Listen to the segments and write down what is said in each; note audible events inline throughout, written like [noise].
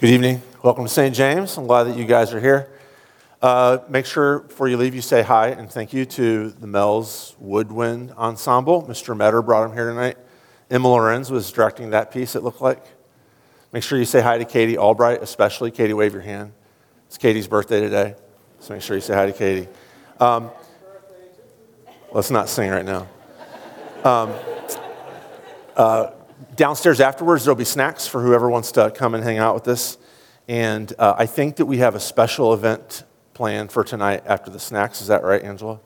Good evening. Welcome to St. James. I'm glad that you guys are here. Uh, make sure before you leave you say hi and thank you to the Mel's Woodwind Ensemble. Mr. Metter brought him here tonight. Emma Lorenz was directing that piece, it looked like. Make sure you say hi to Katie Albright, especially. Katie, wave your hand. It's Katie's birthday today, so make sure you say hi to Katie. Um, let's not sing right now. Um, uh, downstairs afterwards, there'll be snacks for whoever wants to come and hang out with us. And uh, I think that we have a special event planned for tonight after the snacks. Is that right, Angela?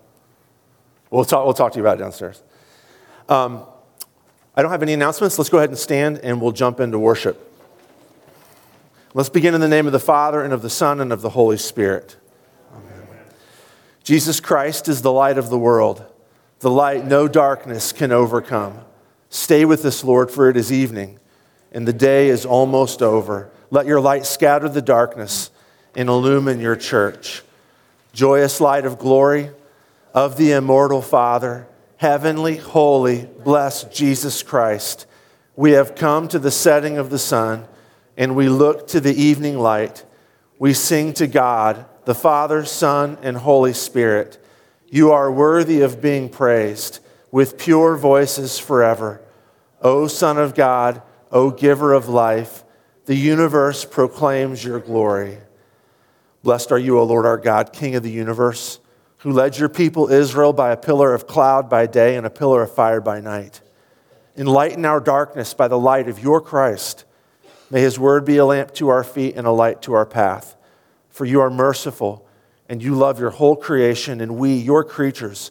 We'll talk, we'll talk to you about it downstairs. Um, I don't have any announcements. Let's go ahead and stand and we'll jump into worship. Let's begin in the name of the Father and of the Son and of the Holy Spirit. Amen. Jesus Christ is the light of the world, the light no darkness can overcome. Stay with us, Lord, for it is evening, and the day is almost over. Let your light scatter the darkness and illumine your church. Joyous light of glory of the immortal Father, heavenly, holy, blessed Jesus Christ, we have come to the setting of the sun, and we look to the evening light. We sing to God, the Father, Son, and Holy Spirit. You are worthy of being praised with pure voices forever. O Son of God, O giver of life, the universe proclaims your glory. Blessed are you, O Lord our God, King of the universe, who led your people Israel by a pillar of cloud by day and a pillar of fire by night. Enlighten our darkness by the light of your Christ. May his word be a lamp to our feet and a light to our path. For you are merciful and you love your whole creation, and we, your creatures,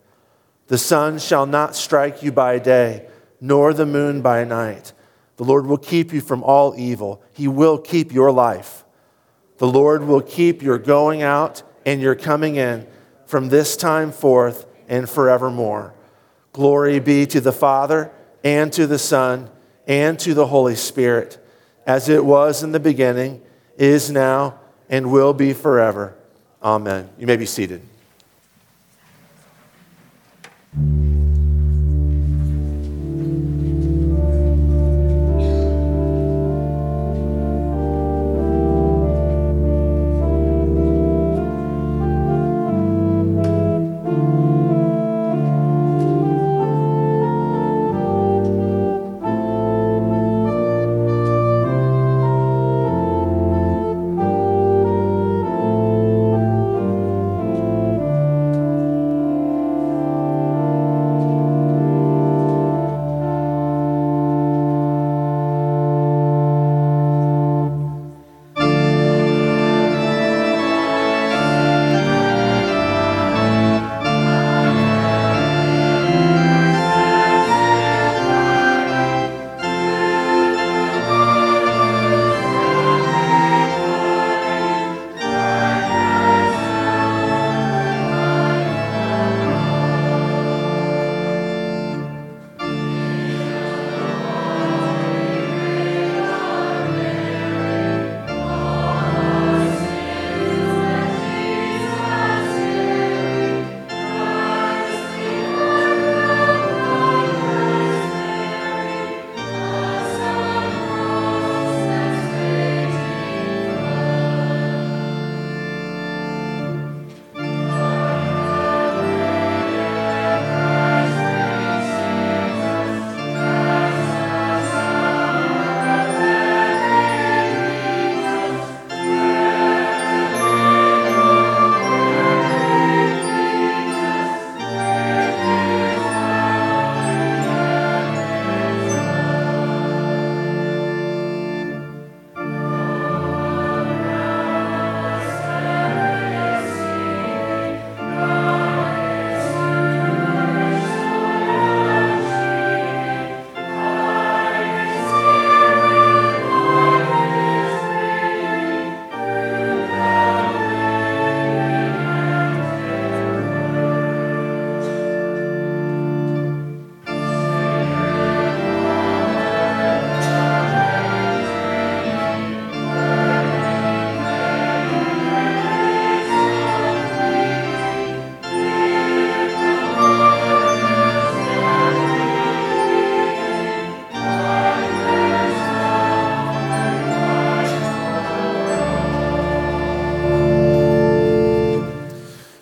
The sun shall not strike you by day, nor the moon by night. The Lord will keep you from all evil. He will keep your life. The Lord will keep your going out and your coming in from this time forth and forevermore. Glory be to the Father and to the Son and to the Holy Spirit, as it was in the beginning, is now, and will be forever. Amen. You may be seated. Thank you.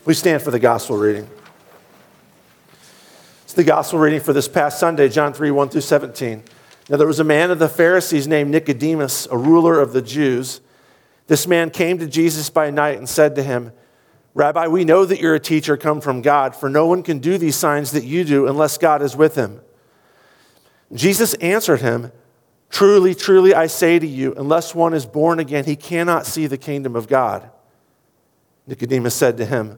We stand for the gospel reading. It's the gospel reading for this past Sunday, John 3 1 through 17. Now, there was a man of the Pharisees named Nicodemus, a ruler of the Jews. This man came to Jesus by night and said to him, Rabbi, we know that you're a teacher come from God, for no one can do these signs that you do unless God is with him. Jesus answered him, Truly, truly, I say to you, unless one is born again, he cannot see the kingdom of God. Nicodemus said to him,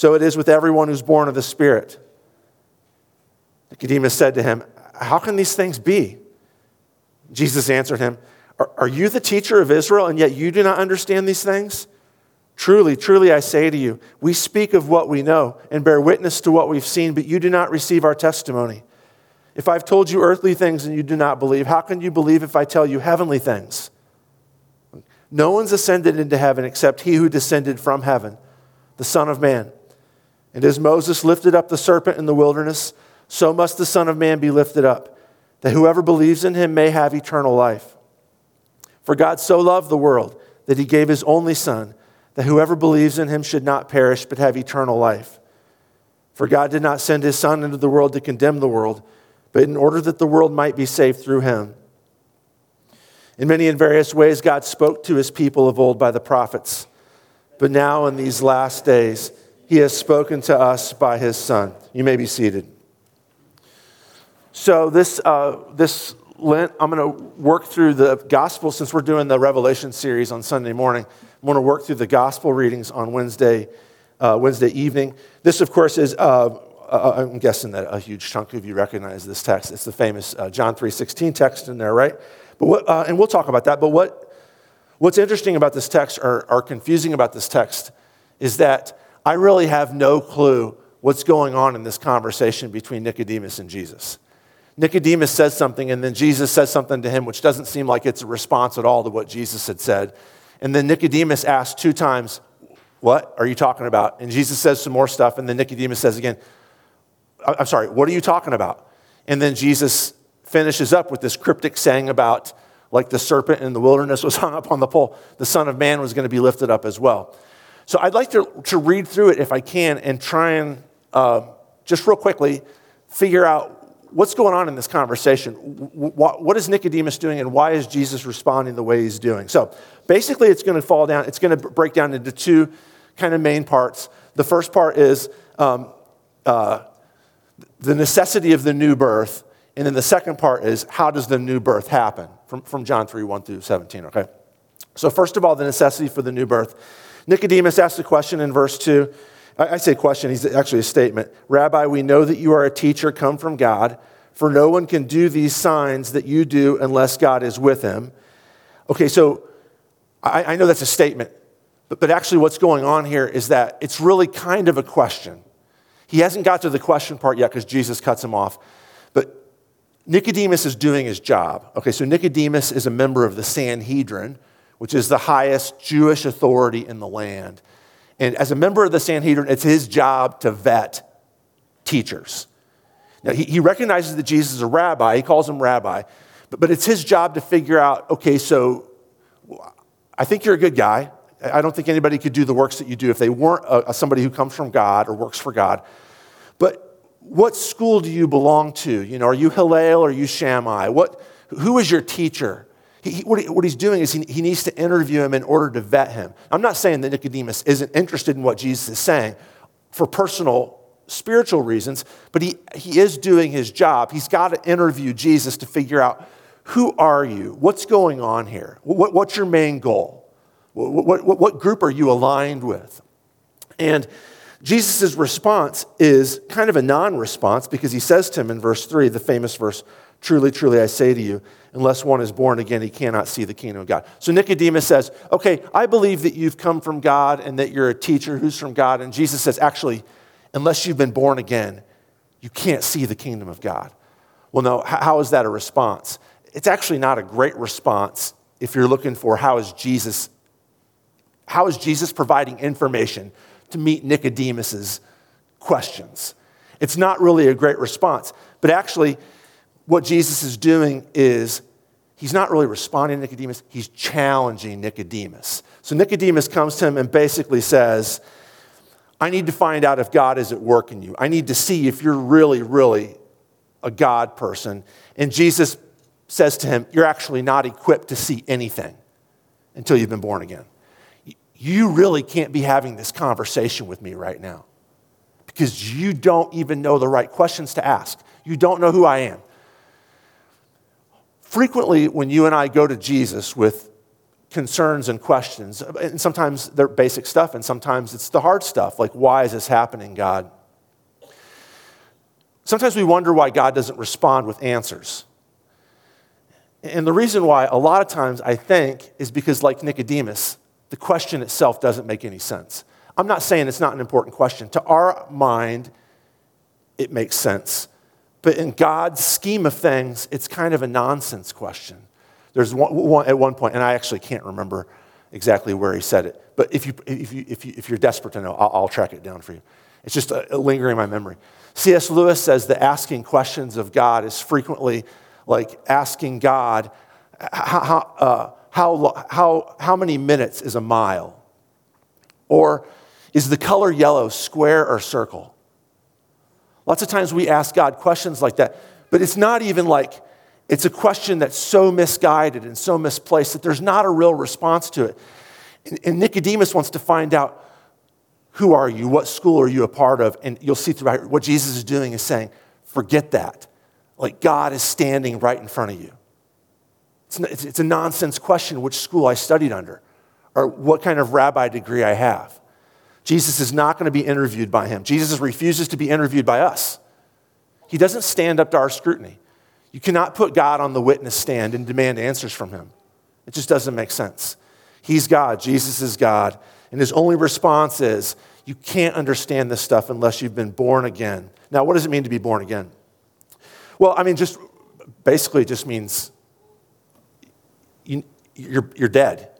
So it is with everyone who's born of the Spirit. Nicodemus said to him, How can these things be? Jesus answered him, Are, are you the teacher of Israel, and yet you do not understand these things? Truly, truly, I say to you, we speak of what we know and bear witness to what we've seen, but you do not receive our testimony. If I've told you earthly things and you do not believe, how can you believe if I tell you heavenly things? No one's ascended into heaven except he who descended from heaven, the Son of Man. And as Moses lifted up the serpent in the wilderness, so must the Son of Man be lifted up, that whoever believes in him may have eternal life. For God so loved the world that he gave his only Son that whoever believes in him should not perish but have eternal life. For God did not send his Son into the world to condemn the world, but in order that the world might be saved through him. In many and various ways, God spoke to his people of old by the prophets. But now, in these last days, he has spoken to us by his Son. You may be seated. So, this, uh, this Lent, I'm going to work through the gospel since we're doing the Revelation series on Sunday morning. I'm going to work through the gospel readings on Wednesday, uh, Wednesday evening. This, of course, is, uh, uh, I'm guessing that a huge chunk of you recognize this text. It's the famous uh, John 3.16 text in there, right? But what, uh, and we'll talk about that. But what, what's interesting about this text or, or confusing about this text is that I really have no clue what's going on in this conversation between Nicodemus and Jesus. Nicodemus says something, and then Jesus says something to him, which doesn't seem like it's a response at all to what Jesus had said. And then Nicodemus asks two times, What are you talking about? And Jesus says some more stuff. And then Nicodemus says again, I'm sorry, what are you talking about? And then Jesus finishes up with this cryptic saying about like the serpent in the wilderness was [laughs] hung up on the pole, the Son of Man was going to be lifted up as well. So I'd like to, to read through it if I can and try and uh, just real quickly figure out what's going on in this conversation? What is Nicodemus doing, and why is Jesus responding the way he's doing? So basically, it's going to fall down, it's going to break down into two kind of main parts. The first part is um, uh, the necessity of the new birth, and then the second part is how does the new birth happen from, from John 3 1 through 17, okay? So, first of all, the necessity for the new birth. Nicodemus asked a question in verse 2 I say question, he's actually a statement. Rabbi, we know that you are a teacher come from God, for no one can do these signs that you do unless God is with him. Okay, so I, I know that's a statement, but, but actually what's going on here is that it's really kind of a question. He hasn't got to the question part yet because Jesus cuts him off. But Nicodemus is doing his job. Okay, so Nicodemus is a member of the Sanhedrin, which is the highest Jewish authority in the land. And as a member of the Sanhedrin, it's his job to vet teachers. Now, he, he recognizes that Jesus is a rabbi, he calls him rabbi, but, but it's his job to figure out okay, so I think you're a good guy. I don't think anybody could do the works that you do if they weren't a, a somebody who comes from God or works for God. But what school do you belong to? You know, are you Hillel or are you Shammai? What, who is your teacher? He, what, he, what, he's doing is he, he needs to interview him in order to vet him. I'm not saying that Nicodemus isn't interested in what Jesus is saying for personal spiritual reasons, but he, he is doing his job. He's got to interview Jesus to figure out who are you? What's going on here? What, what's your main goal? What, what, what group are you aligned with? And Jesus' response is kind of a non response because he says to him in verse 3, the famous verse, Truly, truly, I say to you, unless one is born again, he cannot see the kingdom of God. So Nicodemus says, Okay, I believe that you've come from God and that you're a teacher who's from God. And Jesus says, Actually, unless you've been born again, you can't see the kingdom of God. Well, no, how is that a response? It's actually not a great response if you're looking for how is Jesus how is Jesus providing information to meet Nicodemus's questions? It's not really a great response. But actually, what Jesus is doing is he's not really responding to Nicodemus, he's challenging Nicodemus. So Nicodemus comes to him and basically says, I need to find out if God is at work in you. I need to see if you're really, really a God person. And Jesus says to him, You're actually not equipped to see anything until you've been born again. You really can't be having this conversation with me right now because you don't even know the right questions to ask. You don't know who I am. Frequently, when you and I go to Jesus with concerns and questions, and sometimes they're basic stuff, and sometimes it's the hard stuff, like, why is this happening, God? Sometimes we wonder why God doesn't respond with answers. And the reason why, a lot of times, I think, is because, like Nicodemus, the question itself doesn't make any sense. I'm not saying it's not an important question. To our mind, it makes sense. But in God's scheme of things, it's kind of a nonsense question. There's one, one, at one point, and I actually can't remember exactly where he said it, but if, you, if, you, if, you, if you're desperate to know, I'll, I'll track it down for you. It's just a, a lingering in my memory. C.S. Lewis says that asking questions of God is frequently like asking God, how, uh, how, how, how many minutes is a mile? Or is the color yellow square or circle? Lots of times we ask God questions like that, but it's not even like it's a question that's so misguided and so misplaced that there's not a real response to it. And Nicodemus wants to find out who are you? What school are you a part of? And you'll see throughout what Jesus is doing is saying, forget that. Like God is standing right in front of you. It's, it's a nonsense question which school I studied under or what kind of rabbi degree I have. Jesus is not going to be interviewed by him. Jesus refuses to be interviewed by us. He doesn't stand up to our scrutiny. You cannot put God on the witness stand and demand answers from him. It just doesn't make sense. He's God, Jesus is God, and his only response is, You can't understand this stuff unless you've been born again. Now, what does it mean to be born again? Well, I mean, just basically, it just means you, you're, you're dead.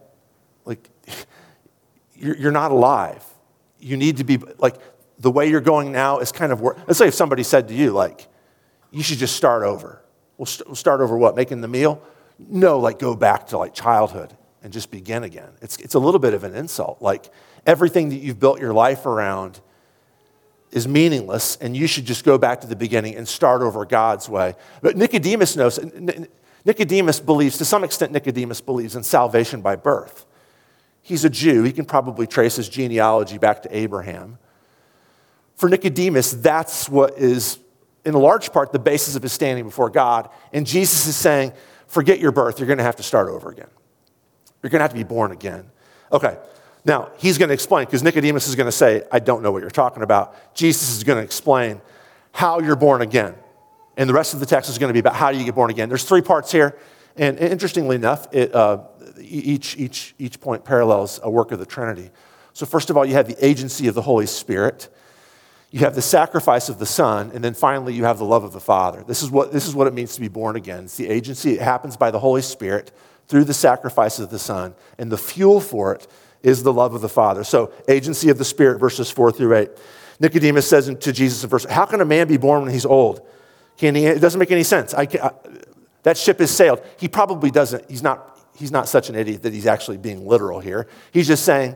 Like, [laughs] you're, you're not alive. You need to be, like, the way you're going now is kind of work. Let's say if somebody said to you, like, you should just start over. We'll, st- we'll start over what? Making the meal? No, like, go back to like childhood and just begin again. It's, it's a little bit of an insult. Like, everything that you've built your life around is meaningless, and you should just go back to the beginning and start over God's way. But Nicodemus knows, Nicodemus believes, to some extent, Nicodemus believes in salvation by birth. He's a Jew. He can probably trace his genealogy back to Abraham. For Nicodemus, that's what is, in large part, the basis of his standing before God. And Jesus is saying, forget your birth. You're going to have to start over again. You're going to have to be born again. Okay, now he's going to explain, because Nicodemus is going to say, I don't know what you're talking about. Jesus is going to explain how you're born again. And the rest of the text is going to be about how do you get born again. There's three parts here. And interestingly enough, it, uh, each, each, each point parallels a work of the Trinity. So, first of all, you have the agency of the Holy Spirit, you have the sacrifice of the Son, and then finally, you have the love of the Father. This is what, this is what it means to be born again. It's the agency, it happens by the Holy Spirit through the sacrifice of the Son, and the fuel for it is the love of the Father. So, agency of the Spirit, verses 4 through 8. Nicodemus says to Jesus in verse, How can a man be born when he's old? Can he, it doesn't make any sense. I, that ship has sailed. He probably doesn't, he's not, he's not such an idiot that he's actually being literal here. He's just saying,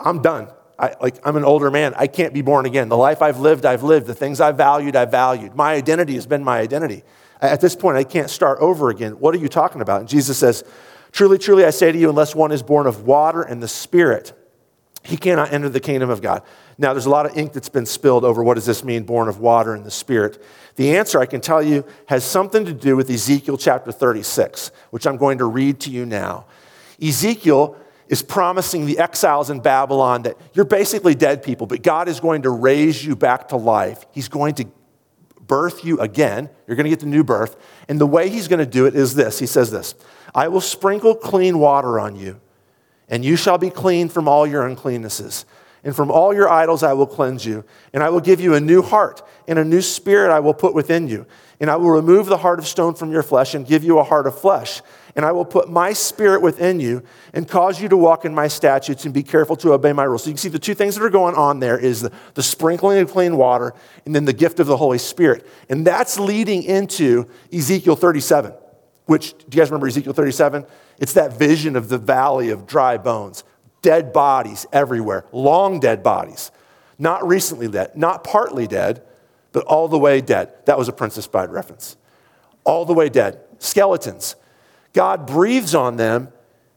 I'm done. I, like, I'm an older man. I can't be born again. The life I've lived, I've lived. The things I've valued, I've valued. My identity has been my identity. At this point, I can't start over again. What are you talking about? And Jesus says, Truly, truly, I say to you, unless one is born of water and the Spirit, he cannot enter the kingdom of God. Now, there's a lot of ink that's been spilled over what does this mean, born of water and the Spirit. The answer, I can tell you, has something to do with Ezekiel chapter 36, which I'm going to read to you now. Ezekiel is promising the exiles in Babylon that you're basically dead people, but God is going to raise you back to life. He's going to birth you again. You're going to get the new birth. And the way He's going to do it is this He says this I will sprinkle clean water on you, and you shall be clean from all your uncleannesses and from all your idols I will cleanse you. And I will give you a new heart, and a new spirit I will put within you. And I will remove the heart of stone from your flesh and give you a heart of flesh. And I will put my spirit within you and cause you to walk in my statutes and be careful to obey my rules. So you can see the two things that are going on there is the, the sprinkling of clean water and then the gift of the Holy Spirit. And that's leading into Ezekiel 37, which, do you guys remember Ezekiel 37? It's that vision of the valley of dry bones, dead bodies everywhere, long dead bodies. Not recently dead, not partly dead, but all the way dead. That was a Princess Bride reference. All the way dead. Skeletons. God breathes on them,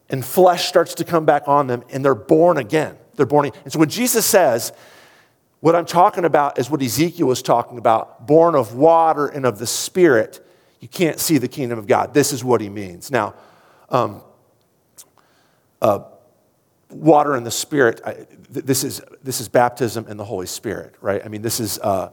and flesh starts to come back on them, and they're born again. They're born again. And so when Jesus says, what I'm talking about is what Ezekiel was talking about, born of water and of the Spirit, you can't see the kingdom of God. This is what he means. Now, um, uh, water and the Spirit, I, th- this, is, this is baptism in the Holy Spirit, right? I mean, this is. Uh,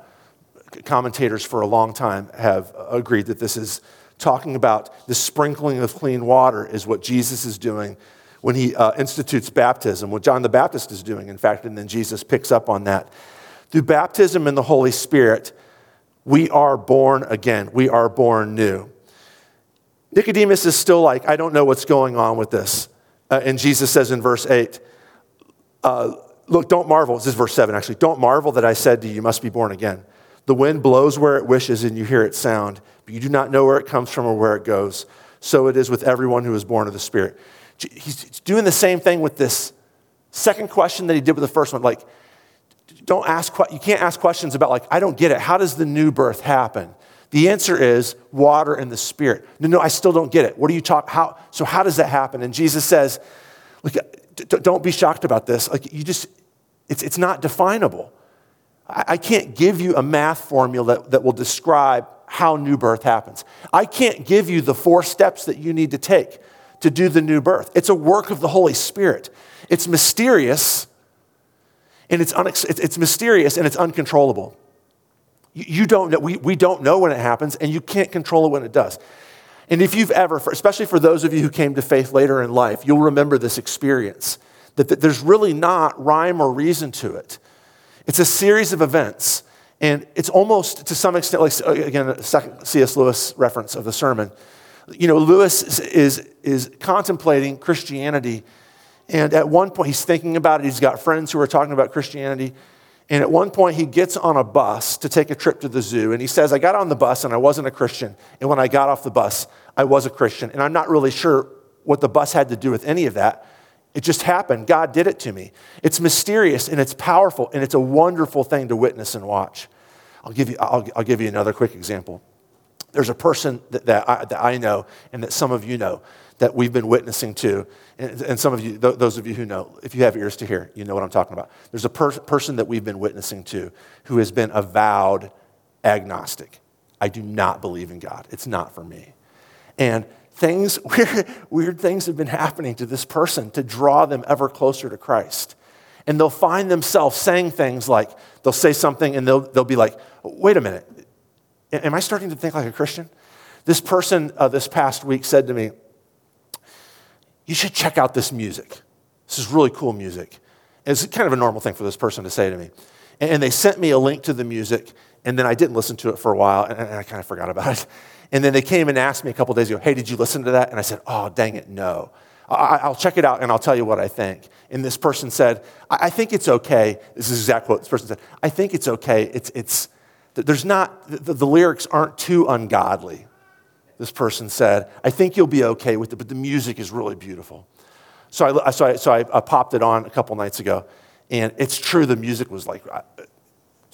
commentators for a long time have agreed that this is talking about the sprinkling of clean water is what Jesus is doing when he uh, institutes baptism, what John the Baptist is doing, in fact, and then Jesus picks up on that. Through baptism in the Holy Spirit, we are born again, we are born new. Nicodemus is still like, I don't know what's going on with this. Uh, and Jesus says in verse 8, uh, Look, don't marvel. This is verse 7, actually. Don't marvel that I said to you, you must be born again. The wind blows where it wishes, and you hear its sound, but you do not know where it comes from or where it goes. So it is with everyone who is born of the Spirit. He's doing the same thing with this second question that he did with the first one. Like, don't ask, you can't ask questions about, like, I don't get it. How does the new birth happen? The answer is water and the Spirit. No, no, I still don't get it. What do you talk? How? So how does that happen? And Jesus says, look, don't be shocked about this. Like, you just, it's, it's not definable. I can't give you a math formula that, that will describe how new birth happens. I can't give you the four steps that you need to take to do the new birth. It's a work of the Holy Spirit. It's mysterious and it's, unex- it's mysterious and it's uncontrollable. You don't know, we, we don't know when it happens and you can't control it when it does. And if you've ever, especially for those of you who came to faith later in life, you'll remember this experience that, that there's really not rhyme or reason to it. It's a series of events, and it's almost to some extent like, again, a second C.S. Lewis reference of the sermon. You know, Lewis is, is contemplating Christianity, and at one point he's thinking about it. He's got friends who are talking about Christianity. And at one point, he gets on a bus to take a trip to the zoo. And he says, I got on the bus and I wasn't a Christian. And when I got off the bus, I was a Christian. And I'm not really sure what the bus had to do with any of that. It just happened. God did it to me. It's mysterious and it's powerful and it's a wonderful thing to witness and watch. I'll give you, I'll, I'll give you another quick example. There's a person that, that, I, that I know and that some of you know that we've been witnessing to. And, and some of you, th- those of you who know, if you have ears to hear, you know what I'm talking about. There's a per- person that we've been witnessing to who has been avowed agnostic. I do not believe in God. It's not for me. And things, [laughs] weird, weird things have been happening to this person to draw them ever closer to Christ. And they'll find themselves saying things like, they'll say something and they'll, they'll be like, wait a minute, am I starting to think like a Christian? This person uh, this past week said to me, you should check out this music. This is really cool music. It's kind of a normal thing for this person to say to me. And they sent me a link to the music, and then I didn't listen to it for a while, and I kind of forgot about it. [laughs] And then they came and asked me a couple days ago, hey, did you listen to that? And I said, oh, dang it, no. I'll check it out and I'll tell you what I think. And this person said, I think it's okay. This is exactly what this person said. I think it's okay. It's, it's, there's not, the, the lyrics aren't too ungodly. This person said, I think you'll be okay with it, but the music is really beautiful. So I, so I, so I, I popped it on a couple nights ago. And it's true, the music was like, uh,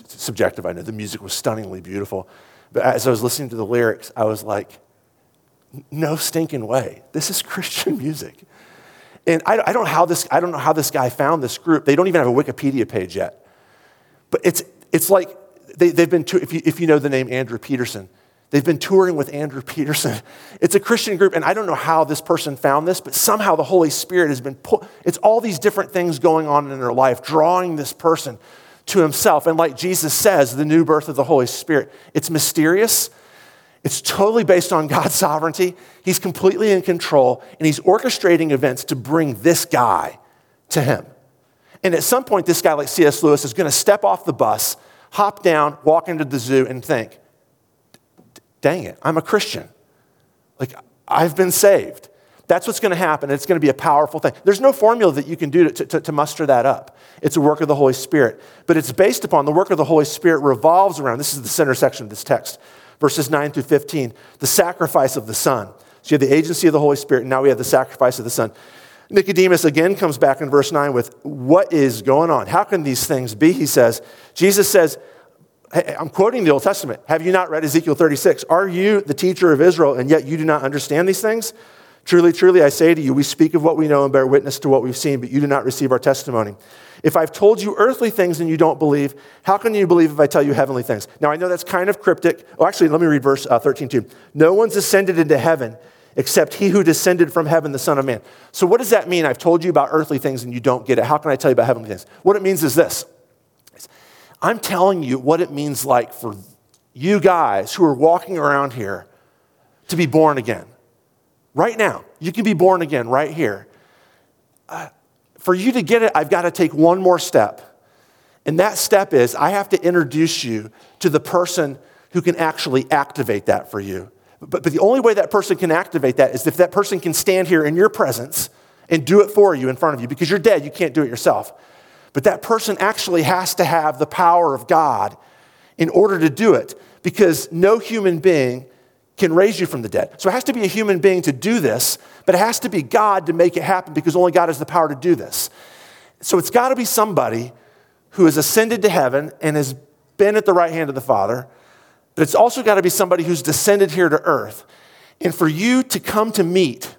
subjective, I know. The music was stunningly beautiful. But as I was listening to the lyrics, I was like, no stinking way. This is [laughs] Christian music. And I, I, don't, how this, I don't know how this guy found this group. They don't even have a Wikipedia page yet. But it's, it's like they, have been, to, if, you, if you know the name Andrew Peterson, they've been touring with Andrew Peterson. It's a Christian group, and I don't know how this person found this, but somehow the Holy Spirit has been put, it's all these different things going on in their life, drawing this person to himself. And like Jesus says, the new birth of the Holy Spirit, it's mysterious. It's totally based on God's sovereignty. He's completely in control, and he's orchestrating events to bring this guy to him. And at some point, this guy like C.S. Lewis is going to step off the bus, hop down, walk into the zoo, and think, dang it, I'm a Christian. Like, I've been saved. That's what's going to happen. It's going to be a powerful thing. There's no formula that you can do to, to, to, muster that up. It's a work of the Holy Spirit. But it's based upon the work of the Holy Spirit revolves around this is the center section of this text, verses 9 through 15, the sacrifice of the Son. So you have the agency of the Holy Spirit, and now we have the sacrifice of the Son. Nicodemus again comes back in verse 9 with, What is going on? How can these things be? He says, Jesus says, I'm quoting the Old Testament. Have you not read Ezekiel 36? Are you the teacher of Israel, and yet you do not understand these things? Truly, truly, I say to you, we speak of what we know and bear witness to what we've seen, but you do not receive our testimony. If I've told you earthly things and you don't believe, how can you believe if I tell you heavenly things? Now, I know that's kind of cryptic. Oh, actually, let me read verse uh, 13 too. No one's ascended into heaven except he who descended from heaven, the Son of Man. So, what does that mean? I've told you about earthly things and you don't get it. How can I tell you about heavenly things? What it means is this I'm telling you what it means like for you guys who are walking around here to be born again. Right now, you can be born again right here. Uh, for you to get it, I've got to take one more step. And that step is I have to introduce you to the person who can actually activate that for you. But, but the only way that person can activate that is if that person can stand here in your presence and do it for you in front of you because you're dead, you can't do it yourself. But that person actually has to have the power of God in order to do it because no human being can raise you from the dead. So it has to be a human being to do this, but it has to be God to make it happen because only God has the power to do this. So it's got to be somebody who has ascended to heaven and has been at the right hand of the Father, but it's also got to be somebody who's descended here to earth. And for you to come to meet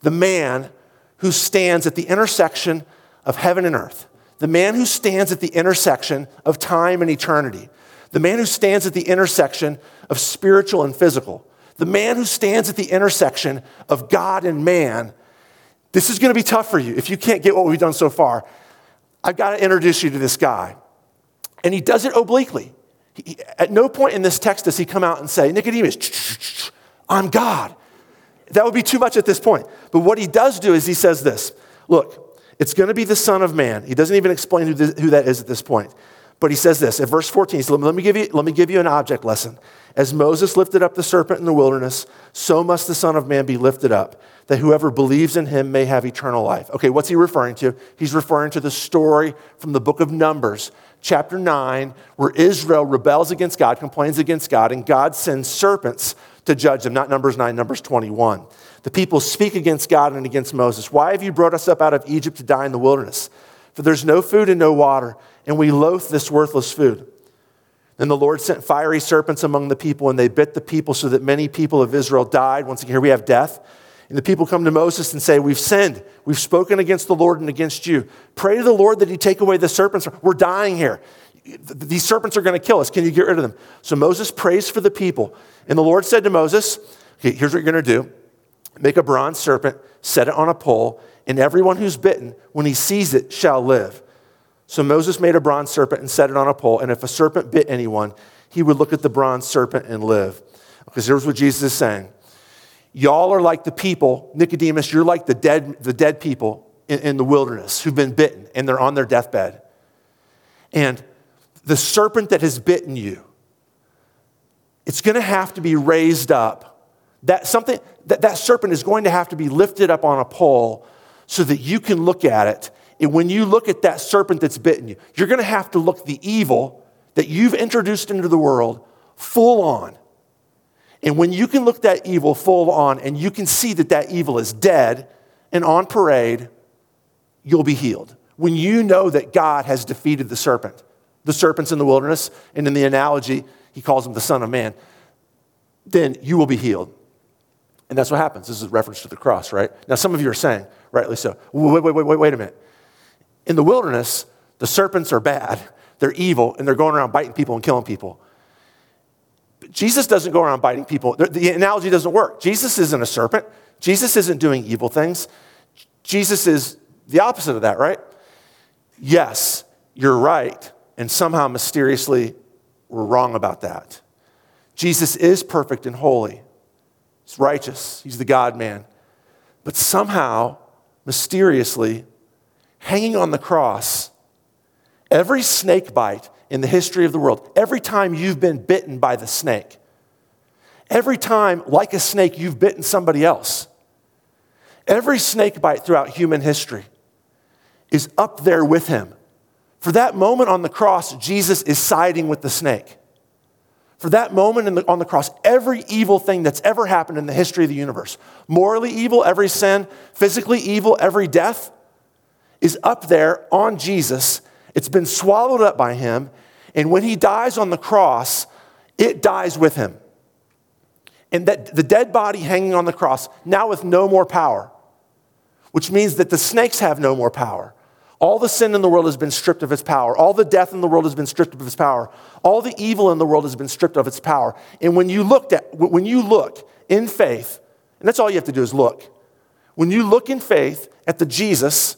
the man who stands at the intersection of heaven and earth, the man who stands at the intersection of time and eternity, the man who stands at the intersection of spiritual and physical, the man who stands at the intersection of God and man. This is going to be tough for you if you can't get what we've done so far. I've got to introduce you to this guy. And he does it obliquely. He, at no point in this text does he come out and say, Nicodemus, I'm God. That would be too much at this point. But what he does do is he says this Look, it's going to be the Son of Man. He doesn't even explain who, this, who that is at this point. But he says this at verse 14. He says, let me, give you, let me give you an object lesson. As Moses lifted up the serpent in the wilderness, so must the Son of Man be lifted up, that whoever believes in him may have eternal life. Okay, what's he referring to? He's referring to the story from the book of Numbers, chapter 9, where Israel rebels against God, complains against God, and God sends serpents to judge them. Not Numbers 9, Numbers 21. The people speak against God and against Moses. Why have you brought us up out of Egypt to die in the wilderness? For there's no food and no water, and we loathe this worthless food. Then the Lord sent fiery serpents among the people, and they bit the people so that many people of Israel died. Once again, here we have death. And the people come to Moses and say, We've sinned. We've spoken against the Lord and against you. Pray to the Lord that he take away the serpents. We're dying here. These serpents are going to kill us. Can you get rid of them? So Moses prays for the people. And the Lord said to Moses, okay, Here's what you're going to do Make a bronze serpent, set it on a pole, and everyone who's bitten, when he sees it, shall live. So Moses made a bronze serpent and set it on a pole, and if a serpent bit anyone, he would look at the bronze serpent and live. Because here's what Jesus is saying Y'all are like the people, Nicodemus, you're like the dead, the dead people in, in the wilderness who've been bitten and they're on their deathbed. And the serpent that has bitten you, it's going to have to be raised up that something that, that serpent is going to have to be lifted up on a pole so that you can look at it. And when you look at that serpent that's bitten you, you're going to have to look the evil that you've introduced into the world full on. And when you can look that evil full on and you can see that that evil is dead and on parade, you'll be healed. When you know that God has defeated the serpent, the serpent's in the wilderness, and in the analogy, he calls him the Son of Man, then you will be healed. And that's what happens. This is a reference to the cross, right? Now, some of you are saying, rightly so, wait, wait, wait, wait, wait a minute. In the wilderness, the serpents are bad, they're evil, and they're going around biting people and killing people. But Jesus doesn't go around biting people. The analogy doesn't work. Jesus isn't a serpent, Jesus isn't doing evil things. Jesus is the opposite of that, right? Yes, you're right, and somehow mysteriously we're wrong about that. Jesus is perfect and holy. He's righteous, he's the God man. But somehow, mysteriously, hanging on the cross Every snake bite in the history of the world, every time you've been bitten by the snake, every time, like a snake, you've bitten somebody else, every snake bite throughout human history is up there with him. For that moment on the cross, Jesus is siding with the snake. For that moment the, on the cross, every evil thing that's ever happened in the history of the universe, morally evil, every sin, physically evil, every death, is up there on Jesus. It's been swallowed up by him. And when he dies on the cross, it dies with him. And that the dead body hanging on the cross, now with no more power, which means that the snakes have no more power. All the sin in the world has been stripped of its power. All the death in the world has been stripped of its power. All the evil in the world has been stripped of its power. And when you looked at when you look in faith, and that's all you have to do is look. When you look in faith at the Jesus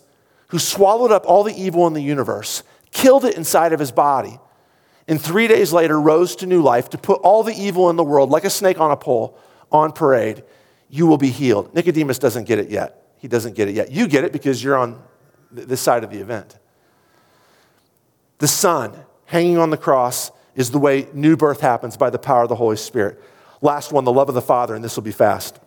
who swallowed up all the evil in the universe, killed it inside of his body, and 3 days later rose to new life to put all the evil in the world like a snake on a pole on parade, you will be healed. Nicodemus doesn't get it yet. He doesn't get it yet. You get it because you're on this side of the event. The Son hanging on the cross is the way new birth happens by the power of the Holy Spirit. Last one, the love of the Father, and this will be fast.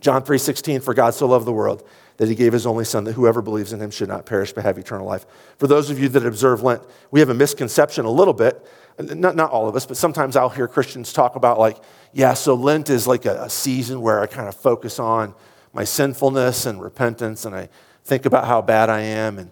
John 3:16 for God so loved the world that he gave his only son that whoever believes in him should not perish but have eternal life. For those of you that observe Lent, we have a misconception a little bit, not, not all of us, but sometimes I'll hear Christians talk about like, yeah, so Lent is like a, a season where I kind of focus on my sinfulness and repentance and I think about how bad I am and,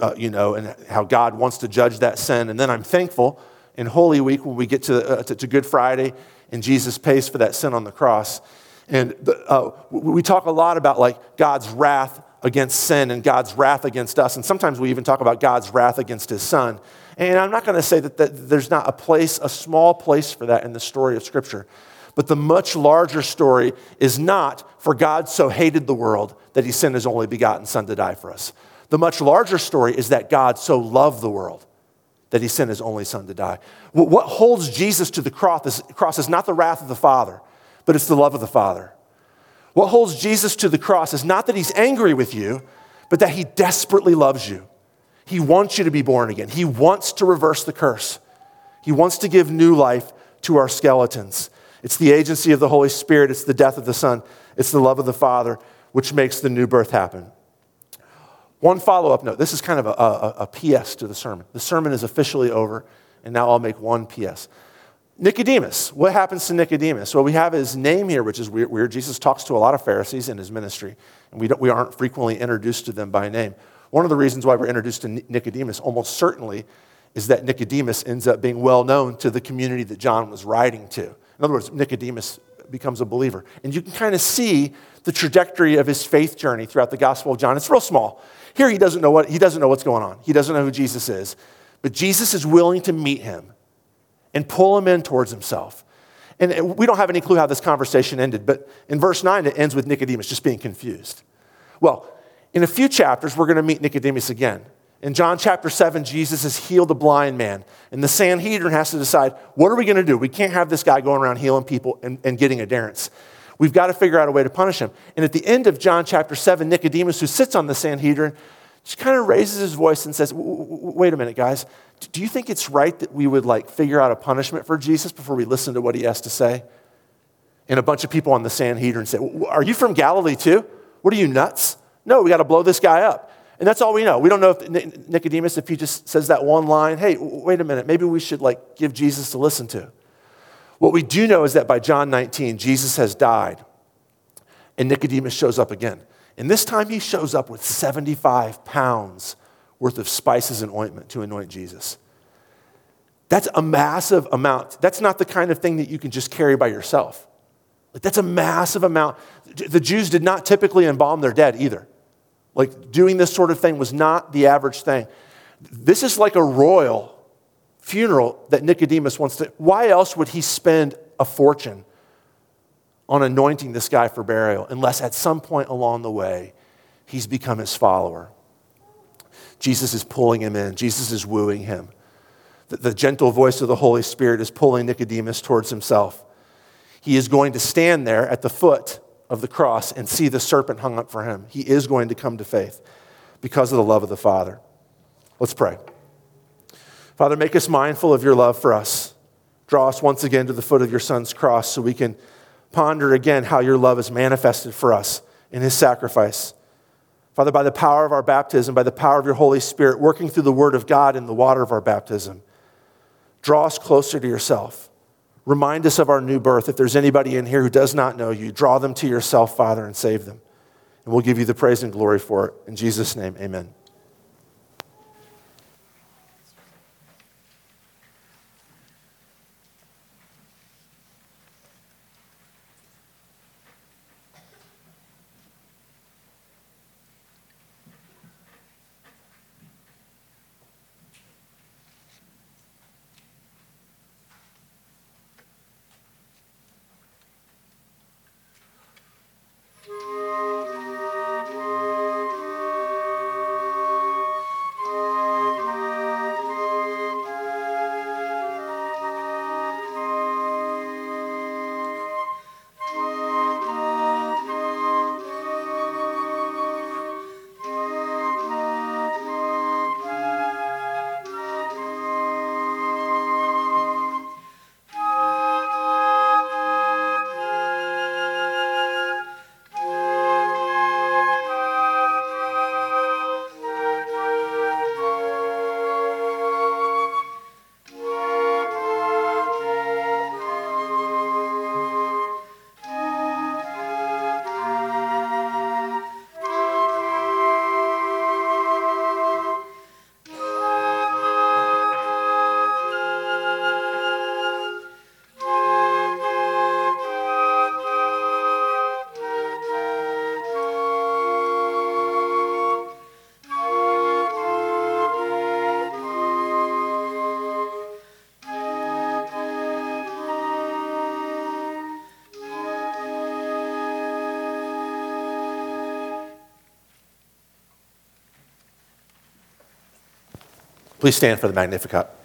uh, you know, and how God wants to judge that sin. And then I'm thankful in Holy Week when we get to, uh, to, to, Good Friday and Jesus pays for that sin on the cross. And the, uh, we talk a lot about like God's wrath against sin and God's wrath against us. And sometimes we even talk about God's wrath against his son. And I'm not going to say that, that there's not a place, a small place for that in the story of Scripture. But the much larger story is not for God so hated the world that he sent his only begotten Son to die for us. The much larger story is that God so loved the world that he sent his only Son to die. What holds Jesus to the cross is not the wrath of the Father, but it's the love of the Father. What holds Jesus to the cross is not that he's angry with you, but that he desperately loves you. He wants you to be born again. He wants to reverse the curse. He wants to give new life to our skeletons. It's the agency of the Holy Spirit, it's the death of the Son, it's the love of the Father, which makes the new birth happen. One follow up note this is kind of a, a, a, PS to the sermon. The sermon is officially over, and now I'll make one PS. Nicodemus, what happens to Nicodemus? Well, we have his name here, which is weird. Jesus talks to a lot of Pharisees in his ministry, and we, we aren't frequently introduced to them by name. One of the reasons why we're introduced to Nicodemus almost certainly is that Nicodemus ends up being well known to the community that John was writing to. In other words, Nicodemus becomes a believer. And you can kind of see the trajectory of his faith journey throughout the Gospel of John. It's real small. Here he doesn't know what he doesn't know what's going on. He doesn't know who Jesus is. But Jesus is willing to meet him and pull him in towards himself. And we don't have any clue how this conversation ended, but in verse 9 it ends with Nicodemus just being confused. Well, in a few chapters we're going to meet Nicodemus again. In John chapter 7, Jesus has healed a blind man. And the Sanhedrin has to decide what are we going to do? We can't have this guy going around healing people and, and getting adherents. We've got to figure out a way to punish him. And at the end of John chapter 7, Nicodemus, who sits on the Sanhedrin, just kind of raises his voice and says, Wait a minute, guys. Do you think it's right that we would like figure out a punishment for Jesus before we listen to what he has to say? And a bunch of people on the Sanhedrin say, Are you from Galilee too? What are you nuts? No, we got to blow this guy up. And that's all we know. We don't know if Nicodemus, if he just says that one line, hey, wait a minute, maybe we should like give Jesus to listen to. What we do know is that by John 19, Jesus has died and Nicodemus shows up again. And this time he shows up with 75 pounds worth of spices and ointment to anoint Jesus. That's a massive amount. That's not the kind of thing that you can just carry by yourself. Like, that's a massive amount. The Jews did not typically embalm their dead either. Like doing this sort of thing was not the average thing. This is like a royal funeral that Nicodemus wants to. Why else would he spend a fortune on anointing this guy for burial unless at some point along the way he's become his follower? Jesus is pulling him in, Jesus is wooing him. The, the gentle voice of the Holy Spirit is pulling Nicodemus towards himself. He is going to stand there at the foot of the cross and see the serpent hung up for him. He is going to come to faith because of the love of the Father. Let's pray. Father, make us mindful of your love for us. Draw us once again to the foot of your Son's cross so we can ponder again how your love is manifested for us in his sacrifice. Father, by the power of our baptism, by the power of your Holy Spirit, working through the word of God in the water of our baptism, draw us closer to yourself. Remind us of our new birth. If there's anybody in here who does not know you, draw them to yourself, Father, and save them. And we'll give you the praise and glory for it. In Jesus' name, amen. Please stand for the Magnificat.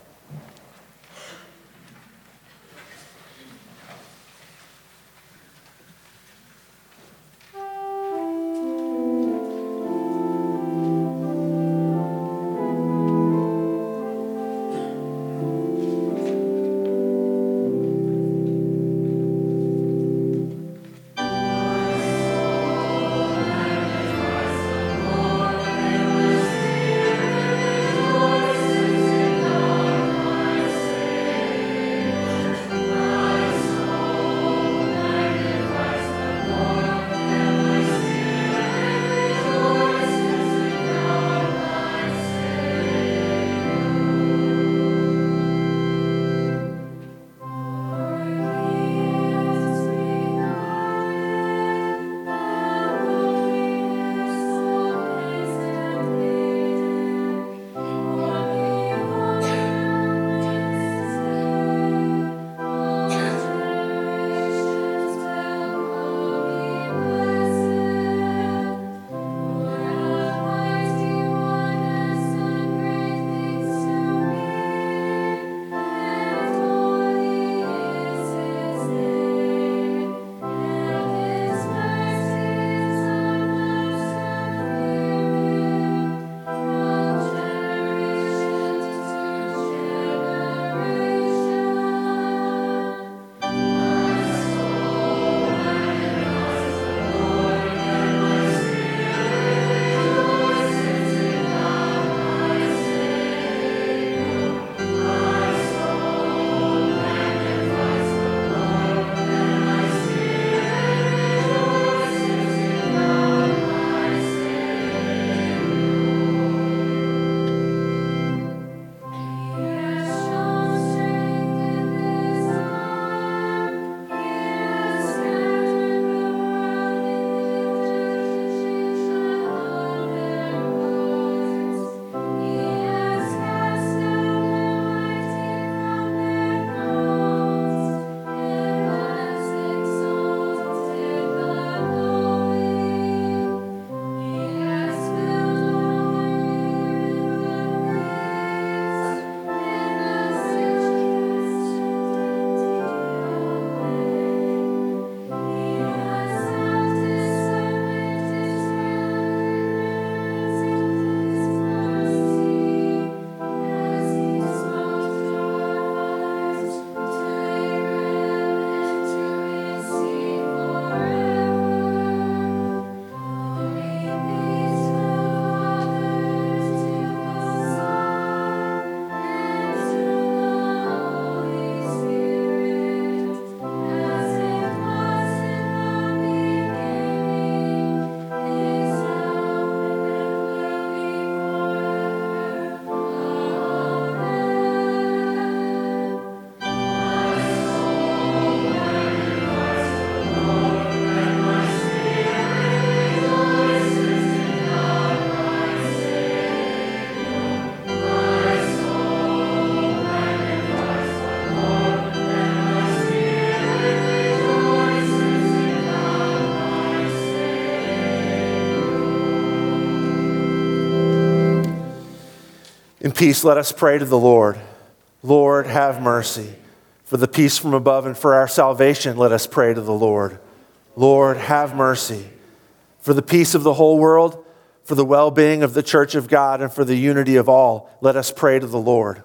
Peace, let us pray to the Lord. Lord, have mercy. For the peace from above and for our salvation, let us pray to the Lord. Lord, have mercy. For the peace of the whole world, for the well being of the church of God, and for the unity of all, let us pray to the Lord.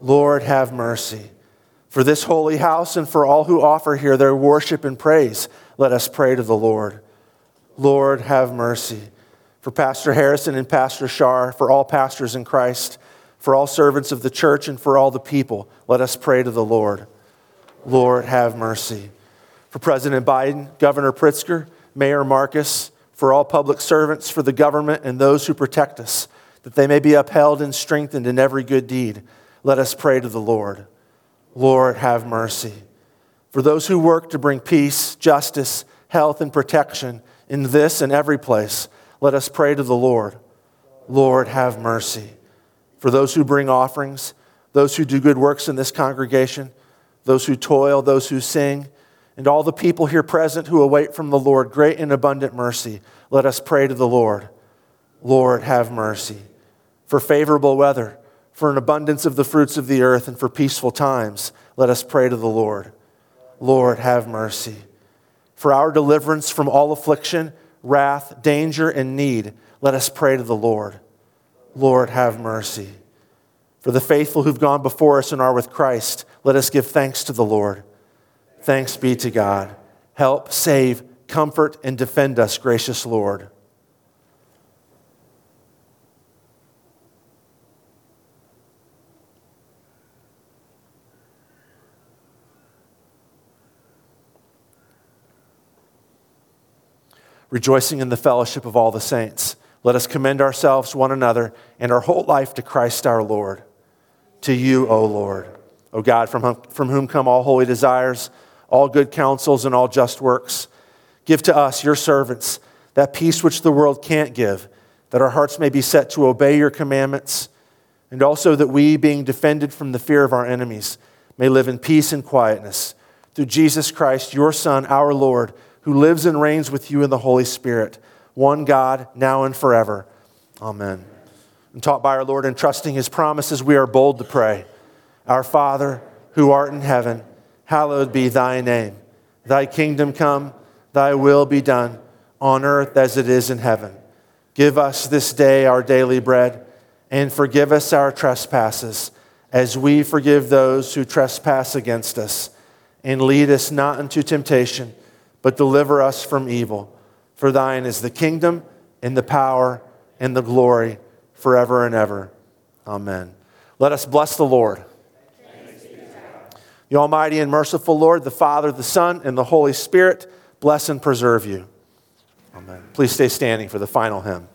Lord, have mercy. For this holy house and for all who offer here their worship and praise, let us pray to the Lord. Lord, have mercy. For Pastor Harrison and Pastor Shar, for all pastors in Christ, for all servants of the church, and for all the people, let us pray to the Lord. Lord, have mercy. For President Biden, Governor Pritzker, Mayor Marcus, for all public servants, for the government, and those who protect us, that they may be upheld and strengthened in every good deed, let us pray to the Lord. Lord, have mercy. For those who work to bring peace, justice, health, and protection in this and every place, let us pray to the Lord. Lord, have mercy. For those who bring offerings, those who do good works in this congregation, those who toil, those who sing, and all the people here present who await from the Lord great and abundant mercy, let us pray to the Lord. Lord, have mercy. For favorable weather, for an abundance of the fruits of the earth, and for peaceful times, let us pray to the Lord. Lord, have mercy. For our deliverance from all affliction, wrath, danger, and need, let us pray to the Lord. Lord, have mercy. For the faithful who've gone before us and are with Christ, let us give thanks to the Lord. Thanks be to God. Help, save, comfort, and defend us, gracious Lord. rejoicing in the fellowship of all the saints. Let us commend ourselves, one another, and our whole life to Christ our Lord. To you, O Lord, O God, from whom, from whom come all holy desires, all good counsels, and all just works. Give to us, your servants, that peace which the world can't give, that our hearts may be set to obey your commandments, and also that we, being defended from the fear of our enemies, may live in peace and quietness. Through Jesus Christ, your Son, our Lord, who lives and reigns with you in the Holy Spirit, one God, now and forever. Amen. And taught by our Lord and trusting his promises, we are bold to pray. Our Father, who art in heaven, hallowed be thy name. Thy kingdom come, thy will be done, on earth as it is in heaven. Give us this day our daily bread, and forgive us our trespasses, as we forgive those who trespass against us. And lead us not into temptation but deliver us from evil. For thine is the kingdom and the power and the glory forever and ever. Amen. Let us bless the Lord. The Almighty and merciful Lord, the Father, the Son, and the Holy Spirit, bless and preserve you. Amen. Please stay standing for the final hymn.